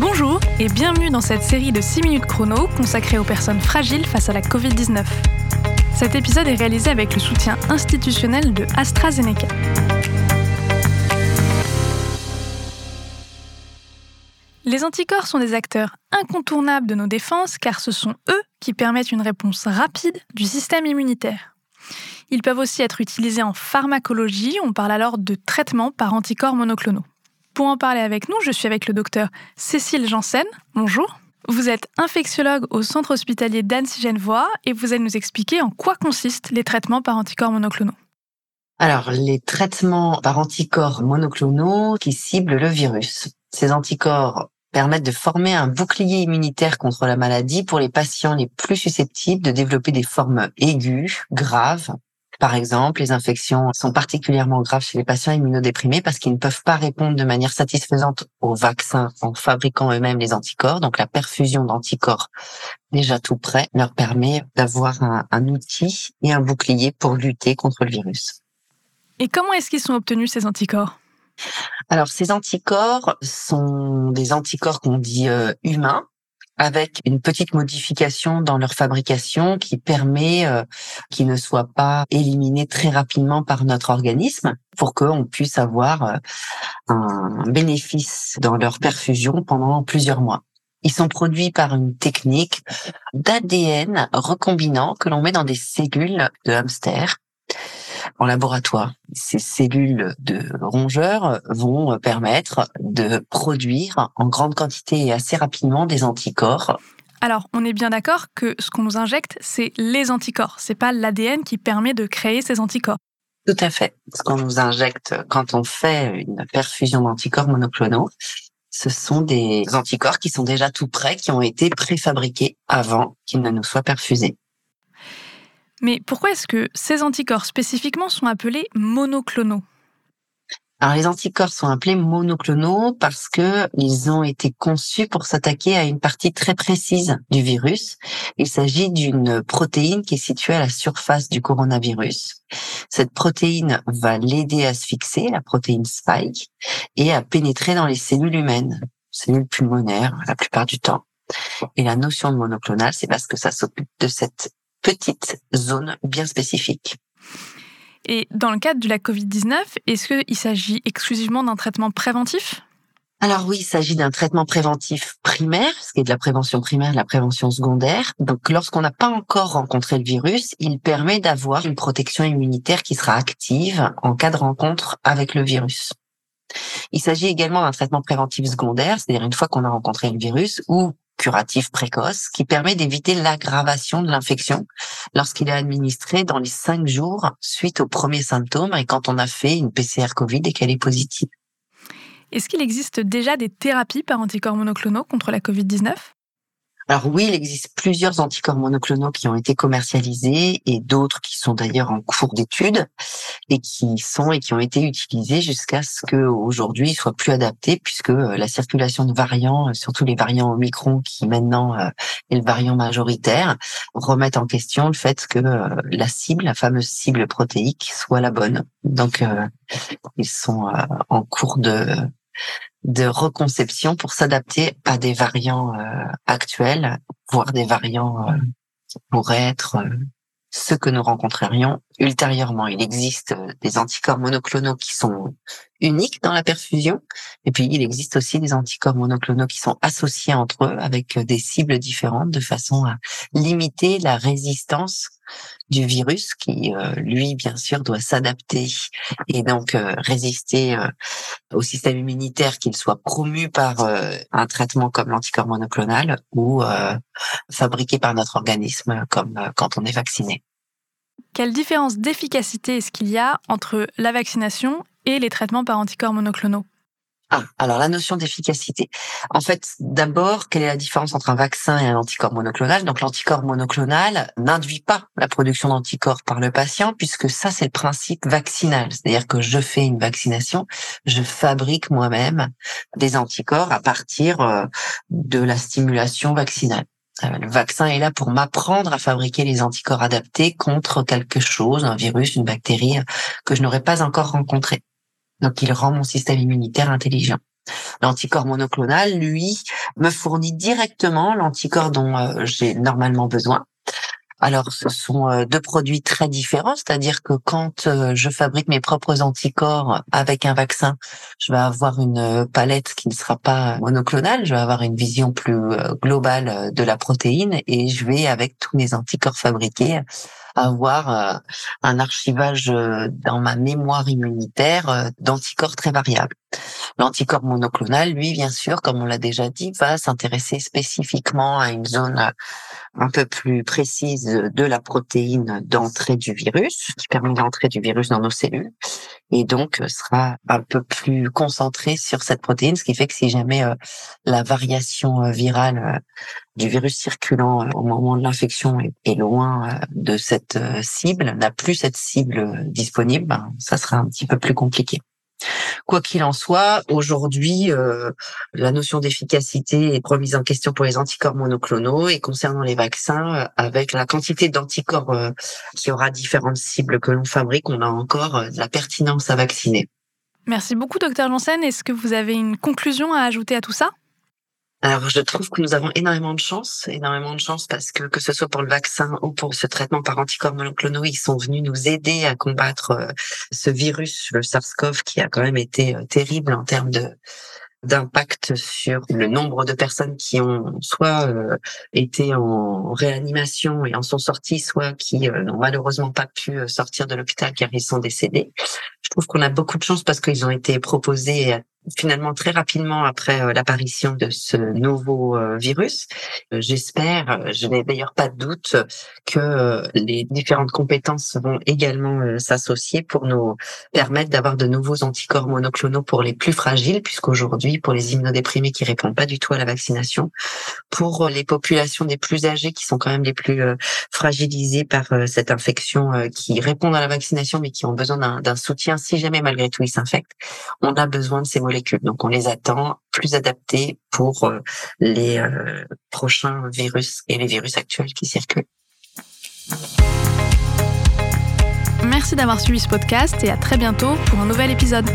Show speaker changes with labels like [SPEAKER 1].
[SPEAKER 1] Bonjour et bienvenue dans cette série de 6 minutes chrono consacrée aux personnes fragiles face à la Covid-19. Cet épisode est réalisé avec le soutien institutionnel de AstraZeneca. Les anticorps sont des acteurs incontournables de nos défenses car ce sont eux qui permettent une réponse rapide du système immunitaire. Ils peuvent aussi être utilisés en pharmacologie, on parle alors de traitement par anticorps monoclonaux. Pour en parler avec nous, je suis avec le docteur Cécile Janssen. Bonjour. Vous êtes infectiologue au centre hospitalier d'Annecy-Genevois et vous allez nous expliquer en quoi consistent les traitements par anticorps monoclonaux.
[SPEAKER 2] Alors, les traitements par anticorps monoclonaux qui ciblent le virus. Ces anticorps permettent de former un bouclier immunitaire contre la maladie pour les patients les plus susceptibles de développer des formes aiguës, graves. Par exemple, les infections sont particulièrement graves chez les patients immunodéprimés parce qu'ils ne peuvent pas répondre de manière satisfaisante aux vaccins en fabriquant eux-mêmes les anticorps. Donc la perfusion d'anticorps déjà tout prêt leur permet d'avoir un, un outil et un bouclier pour lutter contre le virus.
[SPEAKER 1] Et comment est-ce qu'ils sont obtenus ces anticorps?
[SPEAKER 2] Alors, ces anticorps sont des anticorps qu'on dit euh, humains, avec une petite modification dans leur fabrication qui permet euh, qu'ils ne soient pas éliminés très rapidement par notre organisme pour qu'on puisse avoir euh, un bénéfice dans leur perfusion pendant plusieurs mois. Ils sont produits par une technique d'ADN recombinant que l'on met dans des cellules de hamster en laboratoire. Ces cellules de rongeurs vont permettre de produire en grande quantité et assez rapidement des anticorps.
[SPEAKER 1] Alors, on est bien d'accord que ce qu'on nous injecte, c'est les anticorps. C'est pas l'ADN qui permet de créer ces anticorps.
[SPEAKER 2] Tout à fait. Ce qu'on nous injecte quand on fait une perfusion d'anticorps monoclonaux, ce sont des anticorps qui sont déjà tout prêts, qui ont été préfabriqués avant qu'ils ne nous soient perfusés.
[SPEAKER 1] Mais pourquoi est-ce que ces anticorps spécifiquement sont appelés monoclonaux?
[SPEAKER 2] Alors les anticorps sont appelés monoclonaux parce que ils ont été conçus pour s'attaquer à une partie très précise du virus. Il s'agit d'une protéine qui est située à la surface du coronavirus. Cette protéine va l'aider à se fixer, la protéine spike, et à pénétrer dans les cellules humaines, cellules pulmonaires la plupart du temps. Et la notion de monoclonal, c'est parce que ça s'occupe de cette petite zone bien spécifique.
[SPEAKER 1] Et dans le cadre de la Covid-19, est-ce qu'il s'agit exclusivement d'un traitement préventif?
[SPEAKER 2] Alors oui, il s'agit d'un traitement préventif primaire, ce qui est de la prévention primaire, de la prévention secondaire. Donc lorsqu'on n'a pas encore rencontré le virus, il permet d'avoir une protection immunitaire qui sera active en cas de rencontre avec le virus. Il s'agit également d'un traitement préventif secondaire, c'est-à-dire une fois qu'on a rencontré le virus ou curatif précoce qui permet d'éviter l'aggravation de l'infection lorsqu'il est administré dans les cinq jours suite aux premiers symptômes et quand on a fait une PCR Covid et qu'elle est positive.
[SPEAKER 1] Est-ce qu'il existe déjà des thérapies par anticorps monoclonaux contre la Covid-19
[SPEAKER 2] alors oui, il existe plusieurs anticorps monoclonaux qui ont été commercialisés et d'autres qui sont d'ailleurs en cours d'étude et qui sont et qui ont été utilisés jusqu'à ce qu'aujourd'hui ils soient plus adaptés puisque euh, la circulation de variants, euh, surtout les variants Omicron qui maintenant euh, est le variant majoritaire, remettent en question le fait que la cible, la fameuse cible protéique, soit la bonne. Donc ils sont en cours de de reconception pour s'adapter à des variants euh, actuels, voire des variants euh, qui pourraient être euh, ceux que nous rencontrerions ultérieurement. Il existe des anticorps monoclonaux qui sont uniques dans la perfusion, et puis il existe aussi des anticorps monoclonaux qui sont associés entre eux avec des cibles différentes de façon à limiter la résistance du virus qui, euh, lui, bien sûr, doit s'adapter et donc euh, résister euh, au système immunitaire, qu'il soit promu par un traitement comme l'anticorps monoclonal ou fabriqué par notre organisme comme quand on est vacciné.
[SPEAKER 1] Quelle différence d'efficacité est-ce qu'il y a entre la vaccination et les traitements par anticorps monoclonaux?
[SPEAKER 2] Ah, alors la notion d'efficacité. En fait, d'abord, quelle est la différence entre un vaccin et un anticorps monoclonal? Donc l'anticorps monoclonal n'induit pas la production d'anticorps par le patient, puisque ça, c'est le principe vaccinal. C'est-à-dire que je fais une vaccination, je fabrique moi-même des anticorps à partir euh, de la stimulation vaccinale. Euh, le vaccin est là pour m'apprendre à fabriquer les anticorps adaptés contre quelque chose, un virus, une bactérie que je n'aurais pas encore rencontré. Donc, il rend mon système immunitaire intelligent. L'anticorps monoclonal, lui, me fournit directement l'anticorps dont euh, j'ai normalement besoin. Alors, ce sont euh, deux produits très différents, c'est-à-dire que quand euh, je fabrique mes propres anticorps avec un vaccin, je vais avoir une palette qui ne sera pas monoclonale, je vais avoir une vision plus globale de la protéine et je vais, avec tous mes anticorps fabriqués, avoir un archivage dans ma mémoire immunitaire d'anticorps très variables. L'anticorps monoclonal, lui, bien sûr, comme on l'a déjà dit, va s'intéresser spécifiquement à une zone euh, un peu plus précise de la protéine d'entrée du virus, qui permet l'entrée du virus dans nos cellules, et donc euh, sera un peu plus concentré sur cette protéine, ce qui fait que si jamais euh, la variation virale du virus circulant au moment de l'infection est, loin de cette cible, n'a plus cette cible disponible, ben, ça sera un petit peu plus compliqué. Quoi qu'il en soit, aujourd'hui, euh, la notion d'efficacité est remise en question pour les anticorps monoclonaux et concernant les vaccins, euh, avec la quantité d'anticorps euh, qui aura différentes cibles que l'on fabrique, on a encore de la pertinence à vacciner.
[SPEAKER 1] Merci beaucoup, docteur Janssen. Est-ce que vous avez une conclusion à ajouter à tout ça?
[SPEAKER 2] Alors, je trouve que nous avons énormément de chance, énormément de chance parce que que ce soit pour le vaccin ou pour ce traitement par anticorps monoclonaux, ils sont venus nous aider à combattre euh, ce virus, le SARS-CoV, qui a quand même été euh, terrible en termes de d'impact sur le nombre de personnes qui ont soit euh, été en réanimation et en sont sorties, soit qui n'ont malheureusement pas pu sortir de l'hôpital car ils sont décédés. Je trouve qu'on a beaucoup de chance parce qu'ils ont été proposés finalement très rapidement après euh, l'apparition de ce nouveau euh, virus. Euh, j'espère, je n'ai d'ailleurs pas de doute que les différentes compétences vont également s'associer pour nous permettre d'avoir de nouveaux anticorps monoclonaux pour les plus fragiles, puisqu'aujourd'hui, pour les immunodéprimés qui répondent pas du tout à la vaccination, pour les populations des plus âgées qui sont quand même les plus fragilisées par cette infection, qui répondent à la vaccination mais qui ont besoin d'un soutien si jamais malgré tout ils s'infectent, on a besoin de ces molécules donc on les attend plus adaptés pour euh, les euh, prochains virus et les virus actuels qui circulent.
[SPEAKER 1] Merci d'avoir suivi ce podcast et à très bientôt pour un nouvel épisode.